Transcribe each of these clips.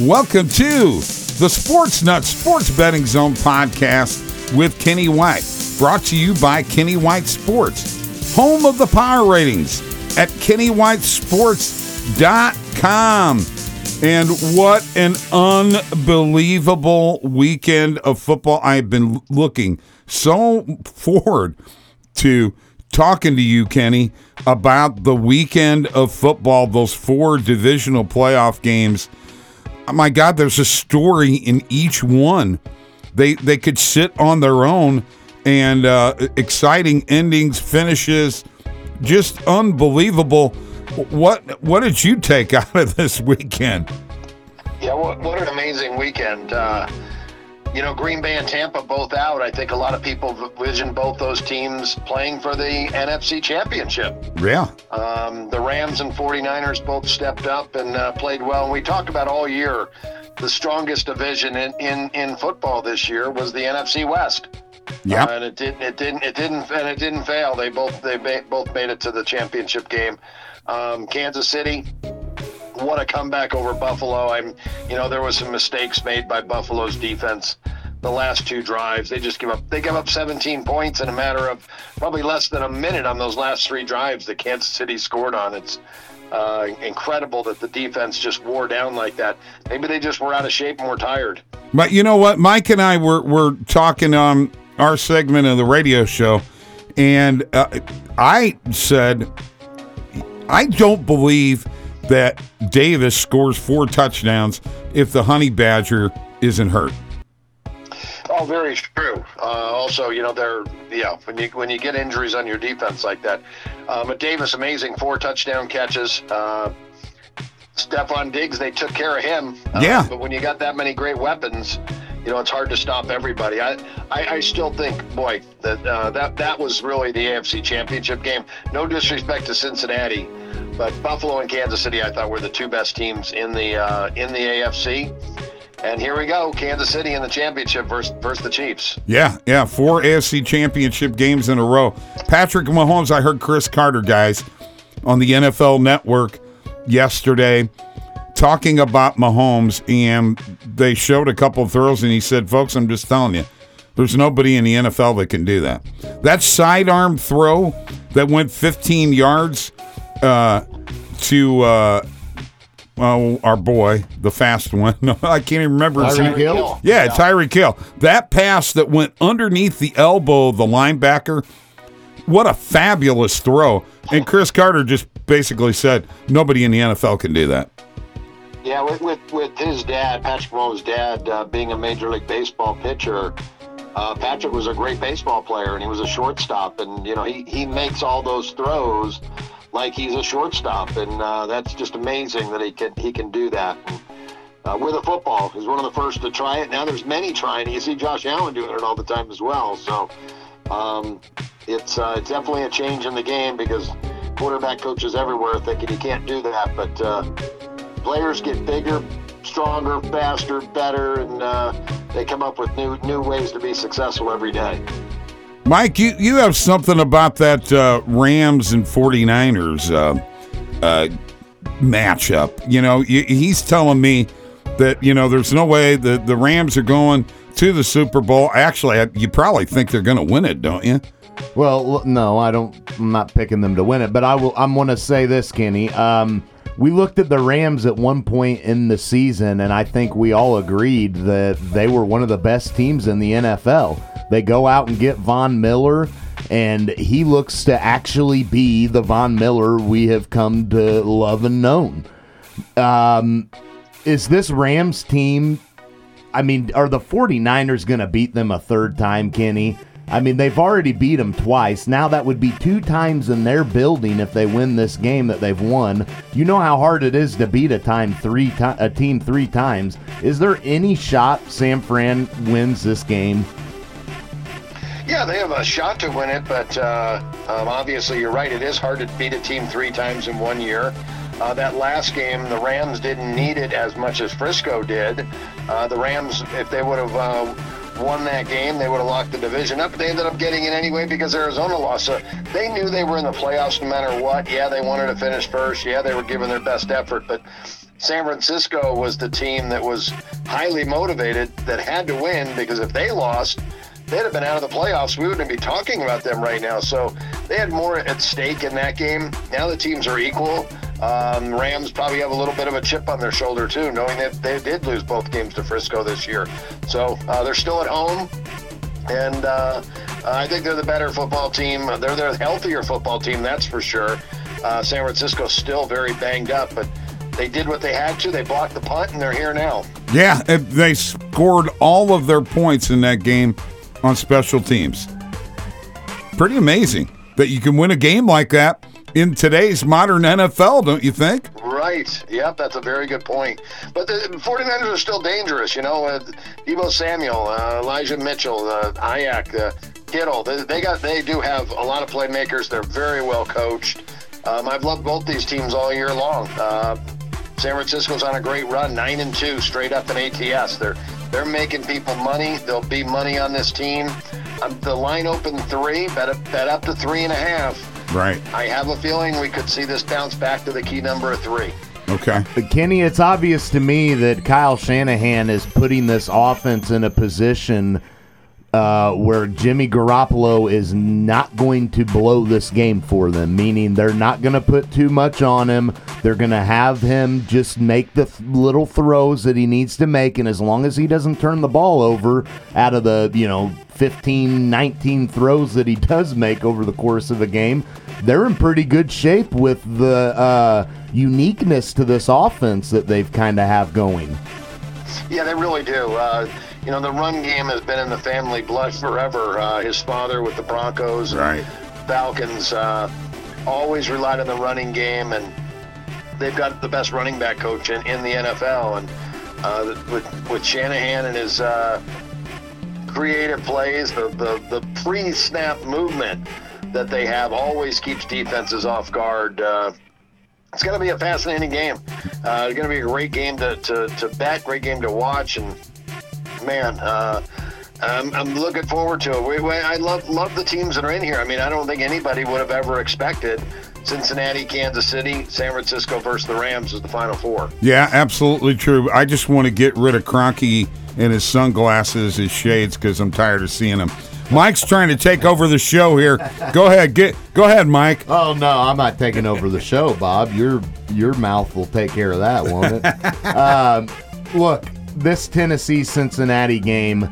Welcome to the Sports Nutz Sports Betting Zone podcast with Kenny White, brought to you by Kenny White Sports, home of the power ratings at KennyWhiteSports.com. And what an unbelievable weekend of football. I've been looking so forward to talking to you, Kenny, about the weekend of football, those four divisional playoff games. My God, there's a story in each one. They they could sit on their own and uh, exciting endings, finishes, just unbelievable. What what did you take out of this weekend? Yeah, what, what an amazing weekend. Uh, you know, Green Bay and Tampa both out. I think a lot of people vision both those teams playing for the NFC Championship. Yeah. Um, the Rams and 49ers both stepped up and uh, played well. And we talked about all year the strongest division in, in, in football this year was the NFC West. Yeah. Uh, and it didn't. It didn't. It didn't. And it didn't fail. They both. They both made it to the championship game. Um, Kansas City. What a comeback over Buffalo! I'm. You know there was some mistakes made by Buffalo's defense. The last two drives, they just give up. They give up 17 points in a matter of probably less than a minute on those last three drives that Kansas City scored on. It's uh, incredible that the defense just wore down like that. Maybe they just were out of shape and were tired. But you know what? Mike and I were, were talking on our segment of the radio show, and uh, I said, I don't believe that Davis scores four touchdowns if the Honey Badger isn't hurt. Oh, very true. Uh, also, you know, they're yeah. When you when you get injuries on your defense like that, uh, but Davis, amazing four touchdown catches. Uh, Stefon Diggs, they took care of him. Uh, Yeah. But when you got that many great weapons, you know, it's hard to stop everybody. I I, I still think, boy, that uh, that that was really the AFC Championship game. No disrespect to Cincinnati, but Buffalo and Kansas City, I thought were the two best teams in the uh, in the AFC. And here we go, Kansas City in the championship versus, versus the Chiefs. Yeah, yeah, four AFC championship games in a row. Patrick Mahomes, I heard Cris Carter, guys, on the NFL network yesterday talking about Mahomes, and they showed a couple throws, and he said, Folks, I'm just telling you, there's nobody in the NFL that can do that. That sidearm throw that went 15 yards uh, to. Uh, well, our boy, the fast one. No, I can't even remember his Tyreek name. Hill? Yeah, Tyreek Hill. That pass that went underneath the elbow of the linebacker. What a fabulous throw. And Cris Carter just basically said, nobody in the NFL can do that. Yeah, with with, with his dad, Patrick Mahomes' dad, uh, being a Major League Baseball pitcher, uh, Patrick was a great baseball player, and he was a shortstop, and you know he he makes all those throws like he's a shortstop, and uh, that's just amazing that he can he can do that. And, uh, with a football, he's one of the first to try it. Now there's many trying. You see Josh Allen doing it all the time as well. So um, it's uh, definitely a change in the game because quarterback coaches everywhere are thinking you can't do that, but uh, players get bigger, stronger, faster, better, and uh, they come up with new new ways to be successful every day. Mike, you, you have something about that uh, Rams and 49ers uh, uh, matchup. You know, he's telling me that, you know, there's no way that the Rams are going to the Super Bowl. Actually, you probably think they're going to win it, don't you? Well, no, I don't. I'm not picking them to win it, but I will. I'm going to say this, Kenny. Um, we looked at the Rams at one point in the season, and I think we all agreed that they were one of the best teams in the NFL. They go out and get Von Miller, and he looks to actually be the Von Miller we have come to love and known. Um, is this Rams team I mean, are the 49ers going to beat them a third time, Kenny? I mean, they've already beat them twice. Now that would be two times in their building if they win this game that they've won. You know how hard it is to beat a time three ti- a team three times. Is there any shot San Fran wins this game? Yeah, they have a shot to win it, but uh, um, obviously you're right. It is hard to beat a team three times in one year. Uh, that last game, the Rams didn't need it as much as Frisco did. Uh, the Rams, if they would have uh, won that game, they would have locked the division up. They ended up getting it anyway because Arizona lost. So they knew they were in the playoffs no matter what. Yeah, they wanted to finish first. Yeah, they were giving their best effort. But San Francisco was the team that was highly motivated that had to win because if they lost, they'd have been out of the playoffs. We wouldn't be talking about them right now. So they had more at stake in that game. Now the teams are equal. Um, Rams probably have a little bit of a chip on their shoulder too, knowing that they did lose both games to Frisco this year. So uh, they're still at home, and uh, I think they're the better football team. They're the healthier football team, that's for sure. Uh, San Francisco's still very banged up, but they did what they had to. They blocked the punt, and they're here now. Yeah, they scored all of their points in that game on special teams. Pretty amazing that you can win a game like that in today's modern NFL, don't you think? Right. Yep, that's a very good point. But the 49ers are still dangerous, you know. Uh, Deebo Samuel, uh, Elijah Mitchell, uh, Aiyuk, uh, Kittle. They, they, got they do have a lot of playmakers. They're very well coached. Um, I've loved both these teams all year long. Uh, San Francisco's on a great run, nine and two, straight up in ATS. They're they're making people money. There'll be money on this team. Um, the line open three, bet bet up to three and a half. Right. I have a feeling we could see this bounce back to the key number of three. Okay. But Kenny, it's obvious to me that Kyle Shanahan is putting this offense in a position uh, where Jimmy Garoppolo is not going to blow this game for them, meaning they're not going to put too much on him. They're going to have him just make the th- little throws that he needs to make, and as long as he doesn't turn the ball over out of the, you know, 15, 19 throws that he does make over the course of a game, they're in pretty good shape with the uh, uniqueness to this offense that they've kind of have going. Yeah, they really do. Uh, you know, the run game has been in the family blood forever. Uh, his father with the Broncos, right. Falcons, uh, always relied on the running game, and they've got the best running back coach in, in the NFL. And uh, with with Shanahan and his uh, creative plays, the the, the pre-snap movement that they have always keeps defenses off guard. Uh, it's going to be a fascinating game. Uh, it's going to be a great game to, to, to bet, great game to watch, and man, uh, I'm, I'm, looking forward to it. We, we, I love love the teams that are in here. I mean, I don't think anybody would have ever expected Cincinnati, Kansas City, San Francisco versus the Rams is the Final Four. Yeah, absolutely true. I just want to get rid of Kroenke and his sunglasses, his shades, because I'm tired of seeing him. Mike's trying to take over the show here. Go ahead, get go ahead, Mike. Oh no, I'm not taking over the show, Bob. Your your mouth will take care of that, won't it? um, look, this Tennessee Cincinnati game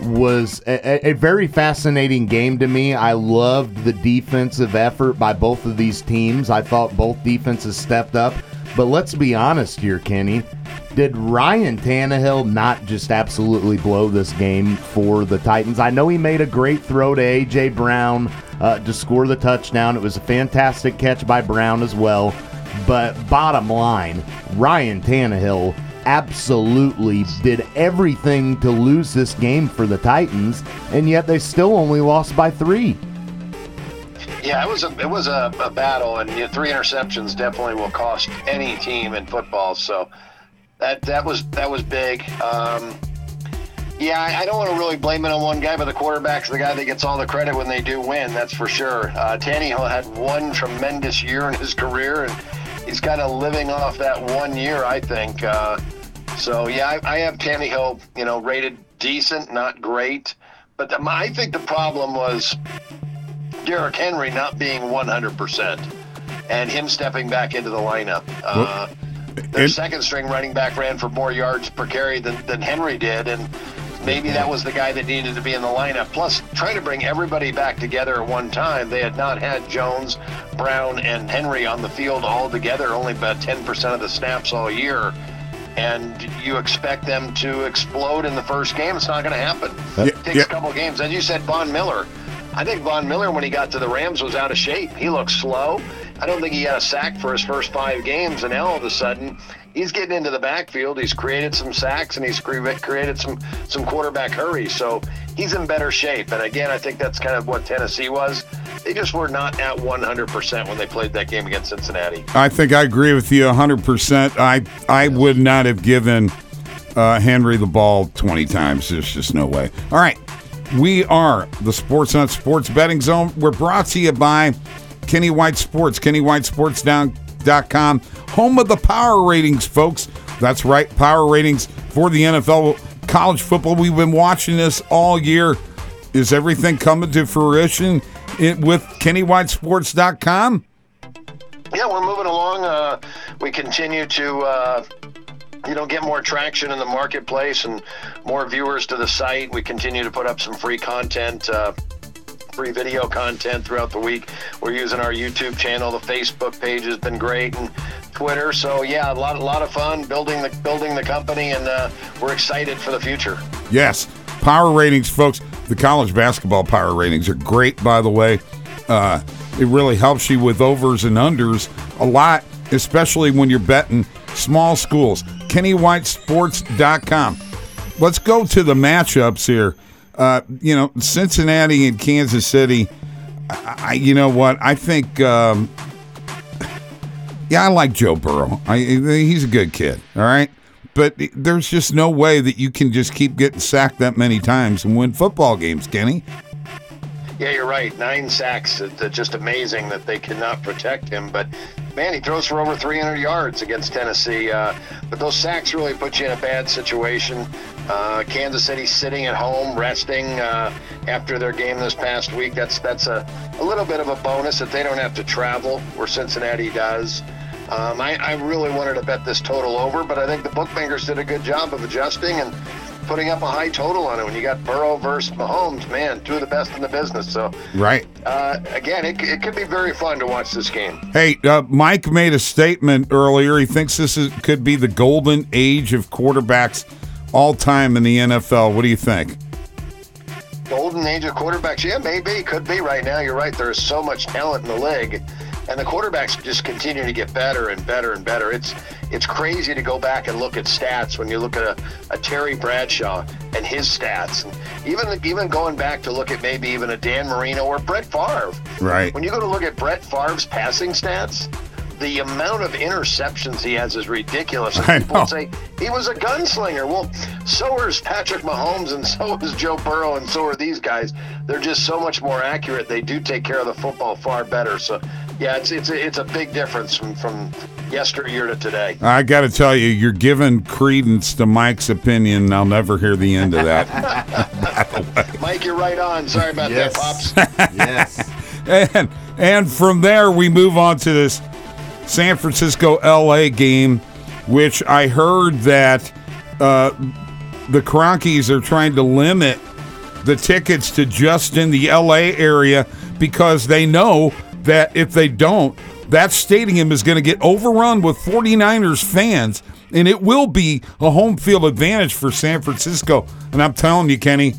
was a, a, very fascinating game to me. I loved the defensive effort by both of these teams. I thought both defenses stepped up. But let's be honest here, Kenny. Did Ryan Tannehill not just absolutely blow this game for the Titans? I know he made a great throw to A.J. Brown uh, to score the touchdown. It was a fantastic catch by Brown as well. But bottom line, Ryan Tannehill absolutely did everything to lose this game for the Titans, and yet they still only lost by three. Yeah, it was a it was a, a battle, and you know, three interceptions definitely will cost any team in football. So that that was that was big. Um, yeah, I, I don't want to really blame it on one guy, but the quarterback's the guy that gets all the credit when they do win. That's for sure. Uh, Tannehill had one tremendous year in his career, and he's kind of living off that one year. I think. Uh, so yeah, I, I have Tannehill, you know, rated decent, not great. But the, I think the problem was Derrick Henry not being 100% and him stepping back into the lineup. Uh, their it, second string running back ran for more yards per carry than, than Henry did, and maybe that was the guy that needed to be in the lineup. Plus, trying to bring everybody back together at one time. They had not had Jones, Brown, and Henry on the field all together, only about 10% of the snaps all year and you expect them to explode in the first game, it's not going to happen. It takes a couple games. As you said, Von Miller. I think Von Miller, when he got to the Rams, was out of shape. He looked slow. I don't think he had a sack for his first five games, and now all of a sudden he's getting into the backfield. He's created some sacks and he's created some some quarterback hurries. So he's in better shape. And again, I think that's kind of what Tennessee was. They just were not at 100% when they played that game against Cincinnati. I think I agree with you 100%. I I would not have given uh, Henry the ball 20 times. There's just no way. All right. We are the Sports on Sports Betting Zone. We're brought to you by Kenny White Sports, KennyWhiteSports.com, home of the power ratings, folks. That's right. Power ratings for the NFL, college football. We've been watching this all year. Is everything coming to fruition in, with KennyWhiteSports.com? Yeah, we're moving along. Uh, we continue to. Uh, you know, get more traction in the marketplace and more viewers to the site. We continue to put up some free content, uh, free video content throughout the week. We're using our YouTube channel. The Facebook page has been great, and Twitter. So yeah, a lot, a lot of fun building the building the company, and uh, we're excited for the future. Yes, power ratings, folks. The college basketball power ratings are great, by the way. Uh, it really helps you with overs and unders a lot, especially when you're betting small schools. KennyWhiteSports.com. Let's go to the matchups here. Uh, you know, Cincinnati and Kansas City. I, I you know what? I think. Um, yeah, I like Joe Burrow. I, he's a good kid. All right, but there's just no way that you can just keep getting sacked that many times and win football games, Kenny. Yeah, you're right. Nine sacks. It's just amazing that they cannot protect him. But man, he throws for over 300 yards against Tennessee. Uh, but those sacks really put you in a bad situation. Uh, Kansas City sitting at home, resting uh, after their game this past week. That's that's a, a little bit of a bonus that they don't have to travel, where Cincinnati does. Um, I, I really wanted to bet this total over, but I think the bookmakers did a good job of adjusting and putting up a high total on it. When you got Burrow versus Mahomes, man, two of the best in the business. So, right. Uh, again, it, it could be very fun to watch this game. Hey, uh, Mike made a statement earlier. He thinks this is, could be the golden age of quarterbacks all time in the NFL. What do you think? Golden age of quarterbacks? Yeah, maybe. Could be right now. You're right. There's so much talent in the league and the quarterbacks just continue to get better and better and better. It's it's crazy to go back and look at stats when you look at a, a Terry Bradshaw and his stats, and even even going back to look at maybe even a Dan Marino or Brett Favre. Right. When you go to look at Brett Favre's passing stats, the amount of interceptions he has is ridiculous. And people say he was a gunslinger. Well, so is Patrick Mahomes, and so is Joe Burrow, and so are these guys. They're just so much more accurate. They do take care of the football far better. So, yeah, it's it's a, it's a big difference from from yesteryear to today. I got to tell you, you're giving credence to Mike's opinion. I'll never hear the end of that. Mike, you're right on. Sorry about Yes. that, pops. yes. and and from there we move on to this San Francisco LA game, which I heard that uh, the Kroenkes are trying to limit the tickets to just in the LA area because they know that if they don't, that stadium is going to get overrun with 49ers fans and it will be a home field advantage for San Francisco. And I'm telling you, Kenny,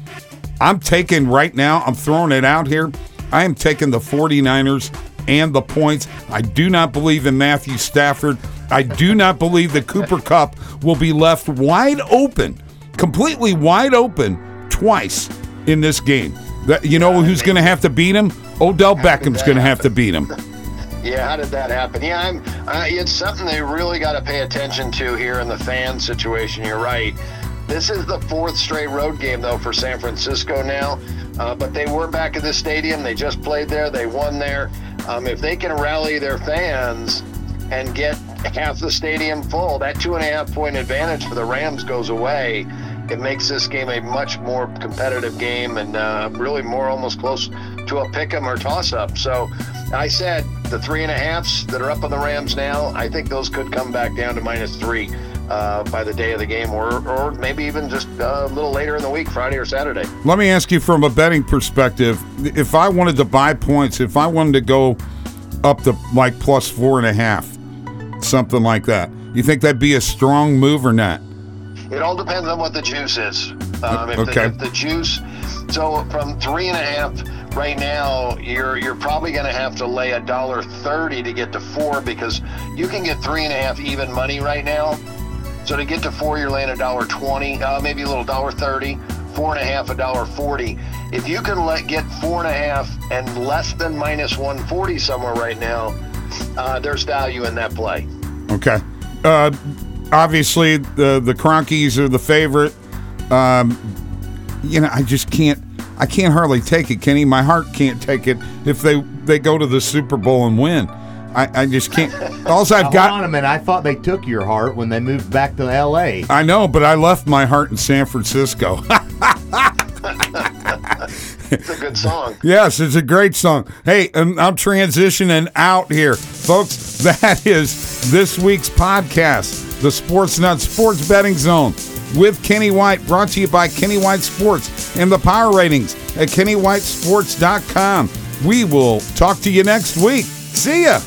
I'm taking right now, I'm throwing it out here. I am taking the 49ers and the points. I do not believe in Matthew Stafford. I do not believe that Cooper Kupp will be left wide open, completely wide open twice in this game. That you know who's going to have to beat him? Odell Beckham's going to have to beat him. Yeah, how did that happen? Yeah, I'm. Uh, it's something they really got to pay attention to here in the fan situation. You're right. This is the fourth straight road game though for San Francisco now, uh, but they were back at the stadium. They just played there. They won there. Um, if they can rally their fans and get half the stadium full, that two and a half point advantage for the Rams goes away. It makes this game a much more competitive game and uh, really more almost close to a pick 'em or toss up. So I said the three and a halfs that are up on the Rams now, I think those could come back down to minus three uh, by the day of the game, or, or maybe even just uh, a little later in the week, Friday or Saturday. Let me ask you from a betting perspective if I wanted to buy points, if I wanted to go up to like plus four and a half, something like that, you think that'd be a strong move or not? It all depends on what the juice is. Um, if, Okay. the, if the juice, so from three and a half right now, you're you're probably going to have to lay a dollar thirty to get to four because you can get three and a half even money right now. So to get to four, you're laying a dollar twenty, uh, maybe a little dollar thirty. Four and a half, a dollar forty. If you can let get four and a half and less than minus one forty somewhere right now, uh, there's value in that play. Okay. Uh, obviously, the the Kroenkes are the favorite. Um, you know, I just can't. I can't hardly take it, Kenny. My heart can't take it if they they go to the Super Bowl and win. I, I just can't. Also, I've Hold got. on a minute. I thought they took your heart when they moved back to L.A. I know, but I left my heart in San Francisco. It's a good song. yes, it's a great song. Hey, and I'm transitioning out here. Folks, that is this week's podcast, the Sports Nutz Sports Betting Zone with Kenny White, brought to you by Kenny White Sports and the power ratings at kennywhitesports.com. We will talk to you next week. See ya.